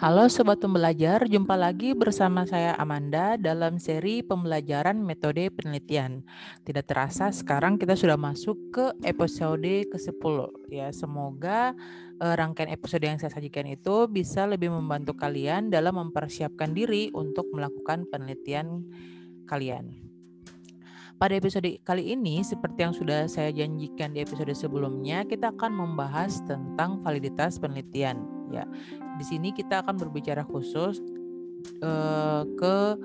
Halo Sobat Pembelajar, jumpa lagi bersama saya Amanda dalam seri pembelajaran metode penelitian. Tidak terasa sekarang kita sudah masuk ke episode ke-10. Ya, semoga eh, rangkaian episode yang saya sajikan itu bisa lebih membantu kalian dalam mempersiapkan diri untuk melakukan penelitian kalian. Pada episode kali ini, seperti yang sudah saya janjikan di episode sebelumnya, kita akan membahas tentang validitas penelitian. Ya, di sini kita akan berbicara khusus uh, ke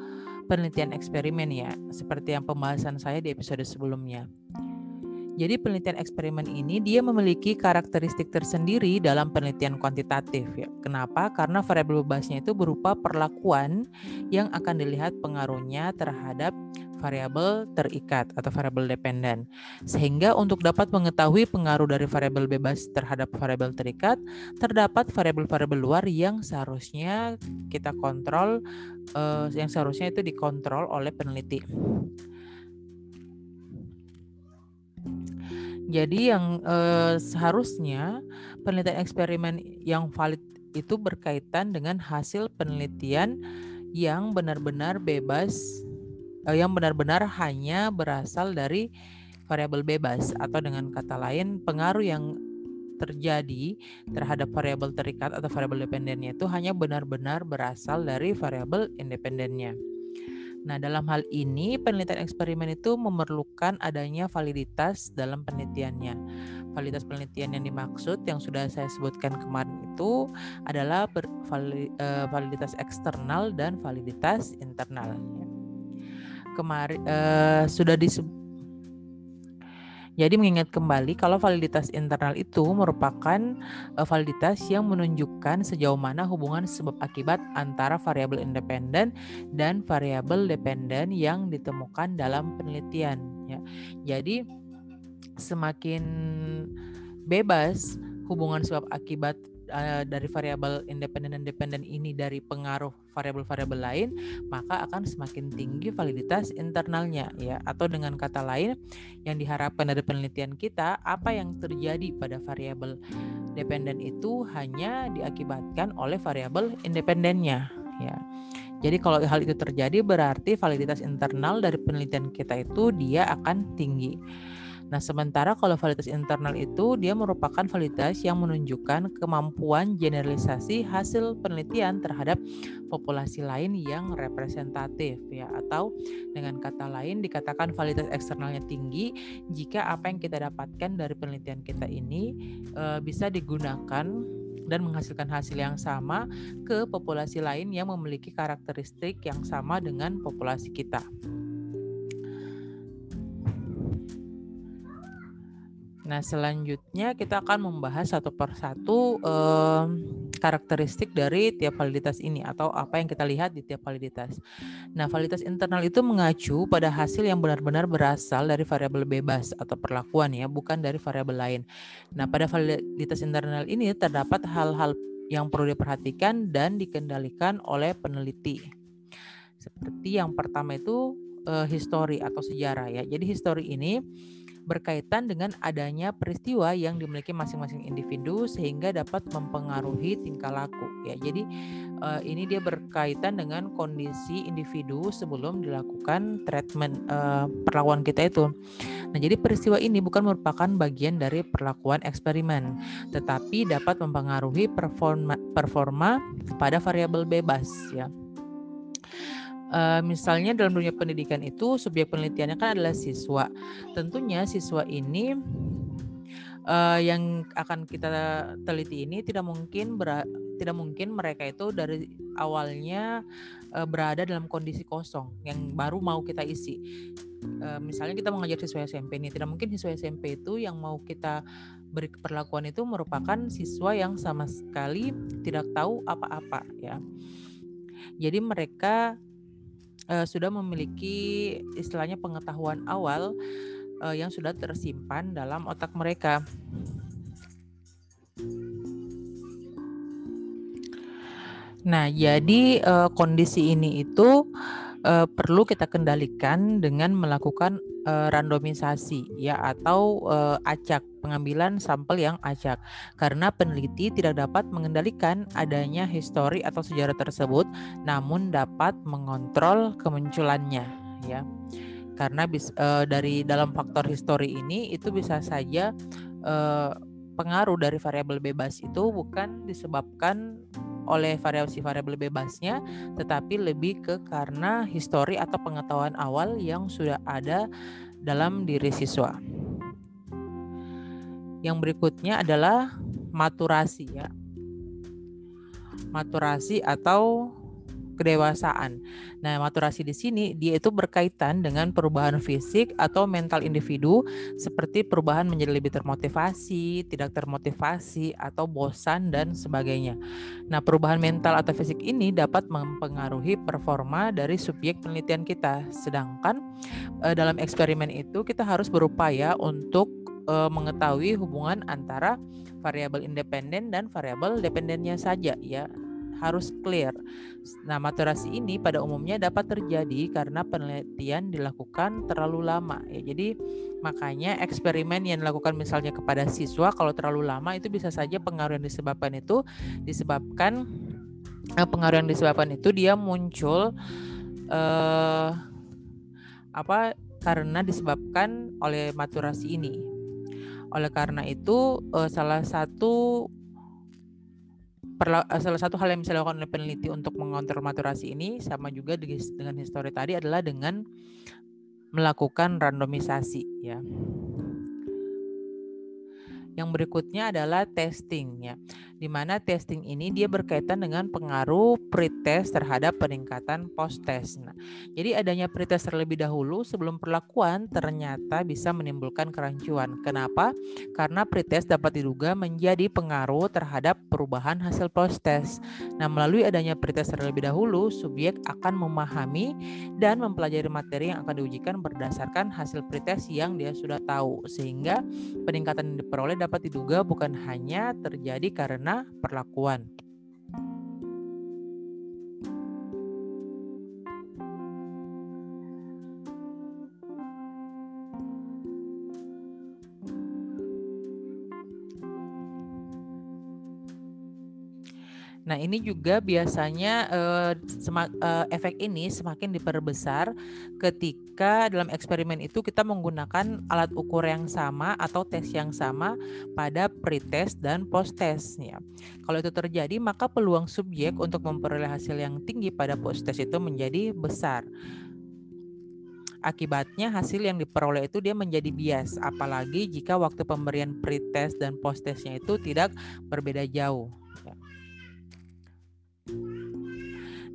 penelitian eksperimen ya, seperti yang pembahasan saya di episode sebelumnya. Jadi penelitian eksperimen ini dia memiliki karakteristik tersendiri dalam penelitian kuantitatif ya. Kenapa? Karena variabel bebasnya itu berupa perlakuan yang akan dilihat pengaruhnya terhadap variabel terikat atau variabel dependen. Sehingga untuk dapat mengetahui pengaruh dari variabel bebas terhadap variabel terikat, terdapat variabel-variabel luar yang seharusnya kita kontrol uh, yang seharusnya itu dikontrol oleh peneliti. Jadi yang eh, seharusnya penelitian eksperimen yang valid itu berkaitan dengan hasil penelitian yang benar-benar bebas, yang benar-benar hanya berasal dari variabel bebas atau dengan kata lain pengaruh yang terjadi terhadap variabel terikat atau variabel dependennya itu hanya benar-benar berasal dari variabel independennya. Nah, dalam hal ini penelitian eksperimen itu memerlukan adanya validitas dalam penelitiannya. Validitas penelitian yang dimaksud yang sudah saya sebutkan kemarin itu adalah eh, validitas eksternal dan validitas internal. Kemarin uh, sudah disebut jadi mengingat kembali kalau validitas internal itu merupakan uh, validitas yang menunjukkan sejauh mana hubungan sebab akibat antara variabel independen dan variabel dependen yang ditemukan dalam penelitian ya. Jadi semakin bebas hubungan sebab akibat uh, dari variabel independen dan dependen ini dari pengaruh variabel-variabel lain, maka akan semakin tinggi validitas internalnya ya. Atau dengan kata lain, yang diharapkan dari penelitian kita, apa yang terjadi pada variabel dependen itu hanya diakibatkan oleh variabel independennya ya. Jadi kalau hal itu terjadi berarti validitas internal dari penelitian kita itu dia akan tinggi. Nah, sementara kalau validitas internal itu dia merupakan validitas yang menunjukkan kemampuan generalisasi hasil penelitian terhadap populasi lain yang representatif ya atau dengan kata lain dikatakan validitas eksternalnya tinggi jika apa yang kita dapatkan dari penelitian kita ini e, bisa digunakan dan menghasilkan hasil yang sama ke populasi lain yang memiliki karakteristik yang sama dengan populasi kita. Nah, selanjutnya kita akan membahas satu persatu eh, karakteristik dari tiap validitas ini atau apa yang kita lihat di tiap validitas. Nah, validitas internal itu mengacu pada hasil yang benar-benar berasal dari variabel bebas atau perlakuan ya, bukan dari variabel lain. Nah, pada validitas internal ini terdapat hal-hal yang perlu diperhatikan dan dikendalikan oleh peneliti. Seperti yang pertama itu eh, histori atau sejarah ya. Jadi histori ini berkaitan dengan adanya peristiwa yang dimiliki masing-masing individu sehingga dapat mempengaruhi tingkah laku ya. Jadi uh, ini dia berkaitan dengan kondisi individu sebelum dilakukan treatment uh, perlakuan kita itu. Nah, jadi peristiwa ini bukan merupakan bagian dari perlakuan eksperimen, tetapi dapat mempengaruhi performa performa pada variabel bebas ya. Uh, misalnya dalam dunia pendidikan itu subjek penelitiannya kan adalah siswa. Tentunya siswa ini uh, yang akan kita teliti ini tidak mungkin tidak mungkin mereka itu dari awalnya uh, berada dalam kondisi kosong yang baru mau kita isi. Uh, misalnya kita mengajar siswa SMP ini, tidak mungkin siswa SMP itu yang mau kita beri perlakuan itu merupakan siswa yang sama sekali tidak tahu apa-apa ya. Jadi mereka uh, sudah memiliki istilahnya pengetahuan awal uh, yang sudah tersimpan dalam otak mereka. Nah, jadi uh, kondisi ini itu uh, perlu kita kendalikan dengan melakukan uh, randomisasi ya atau uh, acak pengambilan sampel yang acak. Karena peneliti tidak dapat mengendalikan adanya histori atau sejarah tersebut namun dapat mengontrol kemunculannya ya. Karena bis, uh, dari dalam faktor histori ini itu bisa saja uh, pengaruh dari variabel bebas itu bukan disebabkan oleh variasi variabel bebasnya, tetapi lebih ke karena histori atau pengetahuan awal yang sudah ada dalam diri siswa. Yang berikutnya adalah maturasi ya. Maturasi atau kedewasaan. Nah, maturasi di sini dia itu berkaitan dengan perubahan fisik atau mental individu seperti perubahan menjadi lebih termotivasi, tidak termotivasi atau bosan dan sebagainya. Nah, perubahan mental atau fisik ini dapat mempengaruhi performa dari subjek penelitian kita. Sedangkan eh, dalam eksperimen itu kita harus berupaya untuk eh, mengetahui hubungan antara variabel independen dan variabel dependennya saja ya harus clear. Nah, maturasi ini pada umumnya dapat terjadi karena penelitian dilakukan terlalu lama ya. Jadi makanya eksperimen yang dilakukan misalnya kepada siswa kalau terlalu lama itu bisa saja pengaruh yang disebabkan itu disebabkan eh, pengaruh yang disebabkan itu dia muncul eh, apa karena disebabkan oleh maturasi ini. Oleh karena itu eh, salah satu Eh, salah satu hal yang bisa dilakukan oleh peneliti untuk mengontrol maturasi ini sama juga dengan histori tadi adalah dengan melakukan randomisasi ya. Yang berikutnya adalah testing ya. Di mana testing ini dia berkaitan dengan pengaruh pretest terhadap peningkatan post-test. Nah, jadi adanya pretest terlebih dahulu sebelum perlakuan ternyata bisa menimbulkan kerancuan. Kenapa? Karena pretest dapat diduga menjadi pengaruh terhadap perubahan hasil post-test. Nah, melalui adanya pretest terlebih dahulu, subjek akan memahami dan mempelajari materi yang akan diujikan berdasarkan hasil pretest yang dia sudah tahu sehingga peningkatan yang diperoleh dapat diduga bukan hanya terjadi karena perlakuan. Nah, ini juga biasanya uh, semak, uh, efek ini semakin diperbesar ketika dalam eksperimen itu kita menggunakan alat ukur yang sama atau tes yang sama pada pretest dan post-test ya. Kalau itu terjadi, maka peluang subjek untuk memperoleh hasil yang tinggi pada post-test itu menjadi besar. Akibatnya hasil yang diperoleh itu dia menjadi bias apalagi jika waktu pemberian pretest dan post-testnya itu tidak berbeda jauh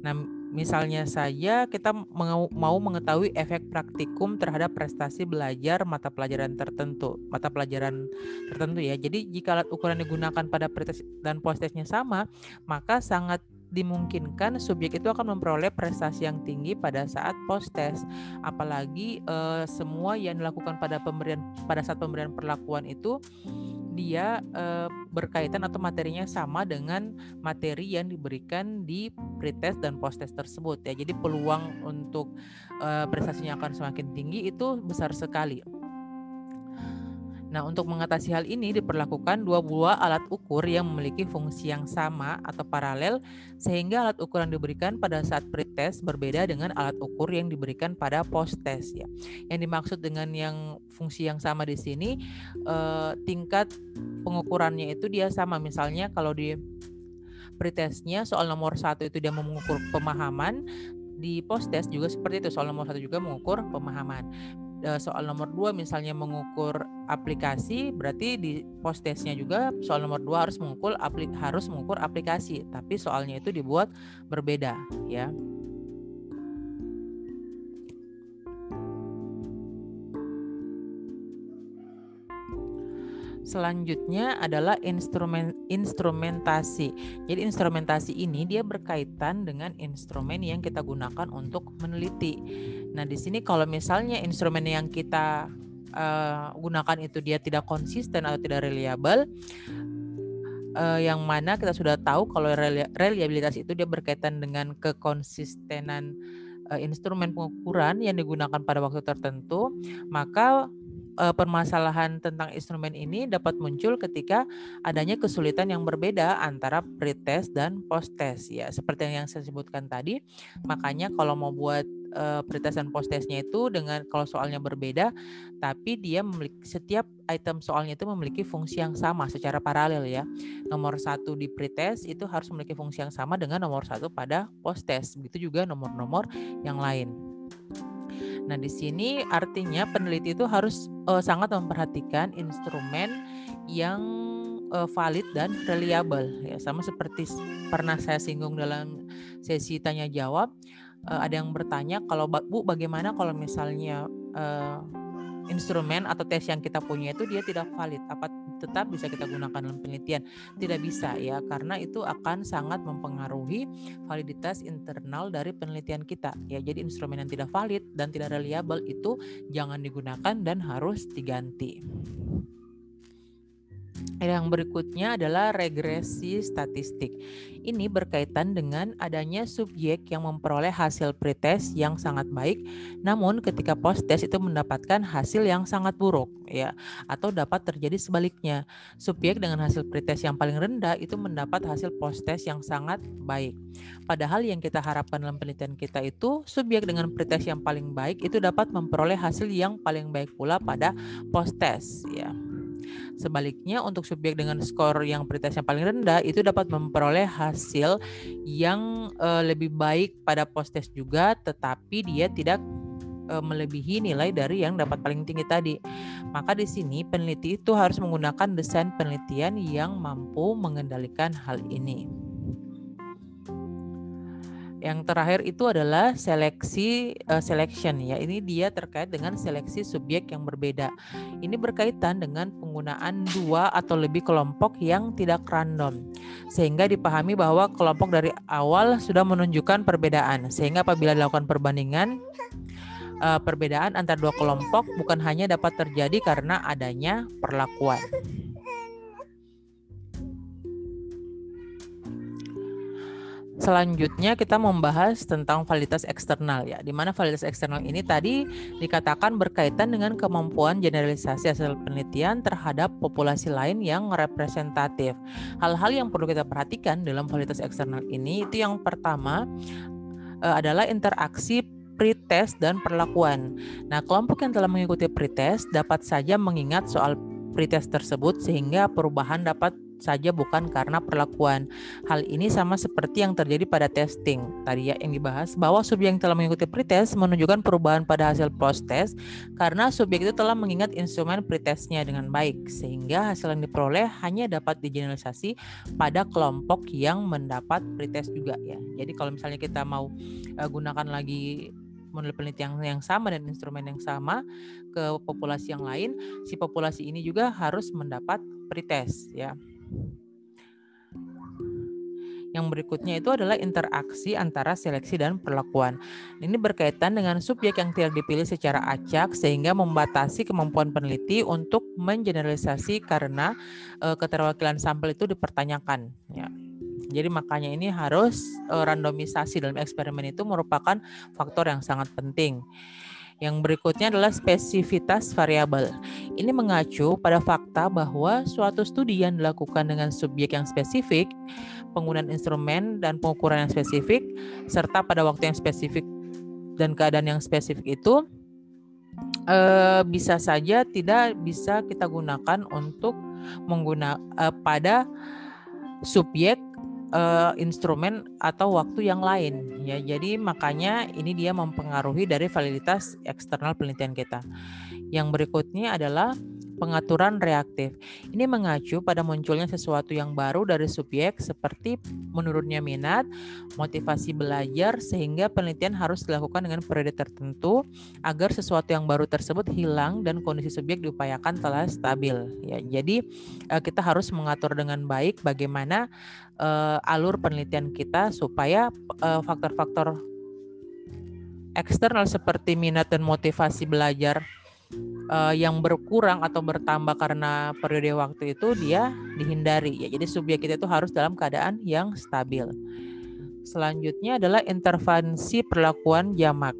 Nah, misalnya saja kita mau mengetahui efek praktikum terhadap prestasi belajar mata pelajaran tertentu, mata pelajaran tertentu ya. Jadi jika alat ukuran digunakan pada pretest dan postesnya sama, maka sangat dimungkinkan subjek itu akan memperoleh prestasi yang tinggi pada saat post test apalagi eh, semua yang dilakukan pada pemberian pada saat pemberian perlakuan itu dia eh, berkaitan atau materinya sama dengan materi yang diberikan di pretest dan post-test tersebut ya. Jadi peluang untuk eh, prestasinya akan semakin tinggi itu besar sekali. Nah, untuk mengatasi hal ini diperlakukan dua buah alat ukur yang memiliki fungsi yang sama atau paralel sehingga alat ukur yang diberikan pada saat pretest berbeda dengan alat ukur yang diberikan pada post-test ya. Yang dimaksud dengan yang fungsi yang sama di sini eh, tingkat pengukurannya itu dia sama misalnya kalau di pretestnya soal nomor satu itu dia mengukur pemahaman di post test juga seperti itu soal nomor satu juga mengukur pemahaman soal nomor dua misalnya mengukur aplikasi berarti di post testnya juga soal nomor dua harus mengukur aplik harus mengukur aplikasi tapi soalnya itu dibuat berbeda ya Selanjutnya adalah instrumen instrumentasi. Jadi instrumentasi ini dia berkaitan dengan instrumen yang kita gunakan untuk meneliti. Nah, di sini kalau misalnya instrumen yang kita uh, gunakan itu dia tidak konsisten atau tidak reliable uh, yang mana kita sudah tahu kalau reliabilitas itu dia berkaitan dengan kekonsistenan uh, instrumen pengukuran yang digunakan pada waktu tertentu, maka uh, permasalahan tentang instrumen ini dapat muncul ketika adanya kesulitan yang berbeda antara pretest dan post-test ya. Seperti yang saya sebutkan tadi, makanya kalau mau buat uh, pretest dan post-testnya itu dengan kalau soalnya berbeda, tapi dia memiliki setiap item soalnya itu memiliki fungsi yang sama secara paralel ya. Nomor satu di pretest itu harus memiliki fungsi yang sama dengan nomor satu pada post-test. Begitu juga nomor-nomor yang lain. Nah, di sini artinya peneliti itu harus uh, sangat memperhatikan instrumen yang uh, valid dan reliable ya. Sama seperti pernah saya singgung dalam sesi tanya jawab uh, ada yang bertanya kalau Bu bagaimana kalau misalnya uh, instrumen atau tes yang kita punya itu dia tidak valid? Apa tetap bisa kita gunakan dalam penelitian. Tidak bisa ya karena itu akan sangat mempengaruhi validitas internal dari penelitian kita ya. Jadi instrumen yang tidak valid dan tidak reliable itu jangan digunakan dan harus diganti yang berikutnya adalah regresi statistik. Ini berkaitan dengan adanya subjek yang memperoleh hasil pretest yang sangat baik, namun ketika post-test itu mendapatkan hasil yang sangat buruk, ya, atau dapat terjadi sebaliknya. Subjek dengan hasil pretest yang paling rendah itu mendapat hasil post-test yang sangat baik. Padahal yang kita harapkan dalam penelitian kita itu subjek dengan pretest yang paling baik itu dapat memperoleh hasil yang paling baik pula pada post-test, ya. Sebaliknya untuk subjek dengan skor yang yang paling rendah itu dapat memperoleh hasil yang uh, lebih baik pada post test juga tetapi dia tidak uh, melebihi nilai dari yang dapat paling tinggi tadi. Maka di sini peneliti itu harus menggunakan desain penelitian yang mampu mengendalikan hal ini. Yang terakhir itu adalah seleksi uh, selection ya. Ini dia terkait dengan seleksi subjek yang berbeda. Ini berkaitan dengan penggunaan dua atau lebih kelompok yang tidak random. Sehingga dipahami bahwa kelompok dari awal sudah menunjukkan perbedaan. Sehingga apabila dilakukan perbandingan uh, perbedaan antara dua kelompok bukan hanya dapat terjadi karena adanya perlakuan. Selanjutnya kita membahas tentang validitas eksternal ya, di mana validitas eksternal ini tadi dikatakan berkaitan dengan kemampuan generalisasi hasil penelitian terhadap populasi lain yang representatif. Hal-hal yang perlu kita perhatikan dalam validitas eksternal ini itu yang pertama uh, adalah interaksi pretest dan perlakuan. Nah, kelompok yang telah mengikuti pretest dapat saja mengingat soal pretest tersebut sehingga perubahan dapat saja bukan karena perlakuan. Hal ini sama seperti yang terjadi pada testing tadi ya yang dibahas bahwa subjek yang telah mengikuti pretest menunjukkan perubahan pada hasil post test karena subjek itu telah mengingat instrumen pretestnya dengan baik sehingga hasil yang diperoleh hanya dapat digeneralisasi pada kelompok yang mendapat pretest juga ya. Jadi kalau misalnya kita mau uh, gunakan lagi model penelitian yang sama dan instrumen yang sama ke populasi yang lain, si populasi ini juga harus mendapat pretest ya. Yang berikutnya itu adalah interaksi antara seleksi dan perlakuan. Ini berkaitan dengan subjek yang tidak dipilih secara acak sehingga membatasi kemampuan peneliti untuk mengeneralisasi karena e, keterwakilan sampel itu dipertanyakan. Ya. Jadi makanya ini harus e, randomisasi dalam eksperimen itu merupakan faktor yang sangat penting. Yang berikutnya adalah spesifitas variabel. Ini mengacu pada fakta bahwa suatu studi yang dilakukan dengan subjek yang spesifik, penggunaan instrumen dan pengukuran yang spesifik, serta pada waktu yang spesifik dan keadaan yang spesifik itu eh, bisa saja tidak bisa kita gunakan untuk menggunakan eh, pada subjek uh, instrumen atau waktu yang lain ya. Jadi makanya ini dia mempengaruhi dari validitas eksternal penelitian kita. Yang berikutnya adalah pengaturan reaktif. Ini mengacu pada munculnya sesuatu yang baru dari subjek seperti menurunnya minat, motivasi belajar sehingga penelitian harus dilakukan dengan periode tertentu agar sesuatu yang baru tersebut hilang dan kondisi subjek diupayakan telah stabil. Ya, jadi eh, kita harus mengatur dengan baik bagaimana uh, alur penelitian kita supaya uh, faktor-faktor eksternal seperti minat dan motivasi belajar uh, yang berkurang atau bertambah karena periode waktu itu dia dihindari ya. Jadi subjek kita itu harus dalam keadaan yang stabil. selanjutnya adalah intervensi perlakuan jamak.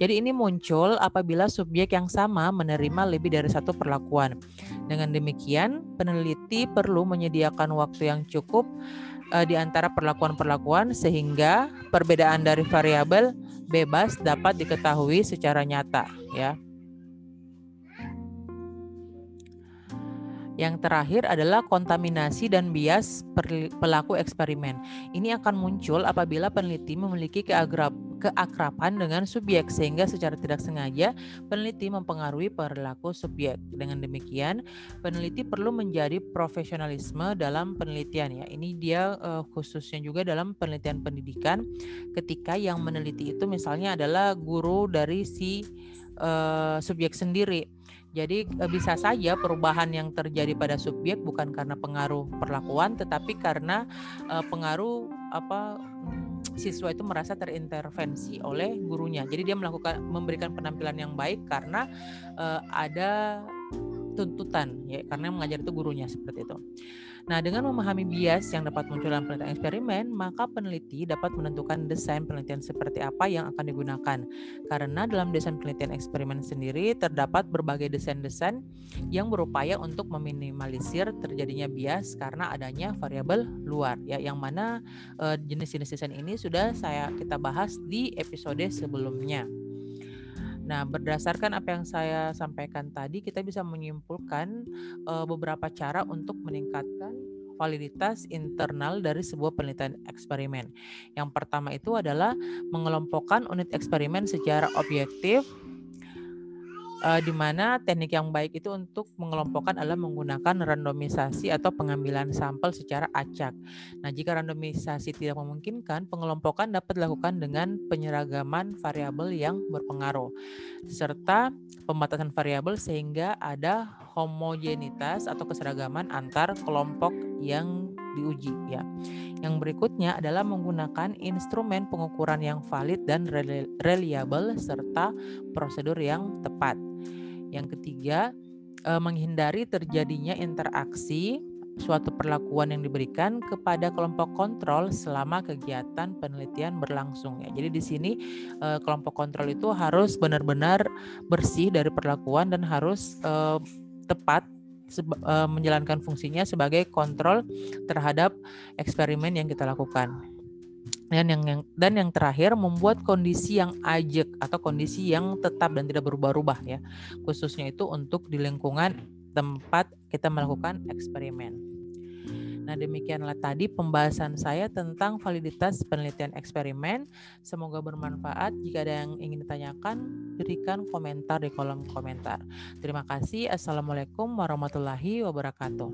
Jadi ini muncul apabila subjek yang sama menerima lebih dari satu perlakuan. Dengan demikian, peneliti perlu menyediakan waktu yang cukup uh, di antara perlakuan-perlakuan sehingga perbedaan dari variabel bebas dapat diketahui secara nyata, ya. Yang terakhir adalah kontaminasi dan bias pelaku eksperimen. Ini akan muncul apabila peneliti memiliki keagrab, keakraban dengan subjek sehingga secara tidak sengaja peneliti mempengaruhi perilaku subjek. Dengan demikian, peneliti perlu menjadi profesionalisme dalam penelitian ya. Ini dia uh, khususnya juga dalam penelitian pendidikan ketika yang meneliti itu misalnya adalah guru dari si uh, subjek sendiri jadi eh, bisa saja perubahan yang terjadi pada subjek bukan karena pengaruh perlakuan tetapi karena uh, pengaruh apa siswa itu merasa terintervensi oleh gurunya. Jadi dia melakukan memberikan penampilan yang baik karena uh, ada tuntutan ya karena mengajar itu gurunya seperti itu. Nah, dengan memahami bias yang dapat muncul dalam penelitian eksperimen, maka peneliti dapat menentukan desain penelitian seperti apa yang akan digunakan. Karena dalam desain penelitian eksperimen sendiri terdapat berbagai desain-desain yang berupaya untuk meminimalisir terjadinya bias karena adanya variabel luar ya yang mana eh, jenis-jenis desain ini sudah saya kita bahas di episode sebelumnya. Nah, berdasarkan apa yang saya sampaikan tadi, kita bisa menyimpulkan uh, beberapa cara untuk meningkatkan validitas internal dari sebuah penelitian eksperimen. Yang pertama itu adalah mengelompokkan unit eksperimen secara objektif uh, di mana teknik yang baik itu untuk mengelompokkan adalah menggunakan randomisasi atau pengambilan sampel secara acak. Nah, jika randomisasi tidak memungkinkan, pengelompokan dapat dilakukan dengan penyeragaman variabel yang berpengaruh serta pembatasan variabel sehingga ada homogenitas atau keseragaman antar kelompok yang diuji ya. Yang berikutnya adalah menggunakan instrumen pengukuran yang valid dan reliable serta prosedur yang tepat. Yang ketiga, eh, menghindari terjadinya interaksi suatu perlakuan yang diberikan kepada kelompok kontrol selama kegiatan penelitian berlangsung ya. Jadi di sini eh, kelompok kontrol itu harus benar-benar bersih dari perlakuan dan harus eh, tepat uh, menjalankan fungsinya sebagai kontrol terhadap eksperimen yang kita lakukan. Dan yang, yang dan yang terakhir membuat kondisi yang ajek atau kondisi yang tetap dan tidak berubah-ubah ya. Khususnya itu untuk di lingkungan tempat kita melakukan eksperimen. Nah, demikianlah tadi pembahasan saya tentang validitas penelitian eksperimen. Semoga bermanfaat. Jika ada yang ingin ditanyakan, berikan komentar di kolom komentar. Terima kasih. Assalamualaikum warahmatullahi wabarakatuh.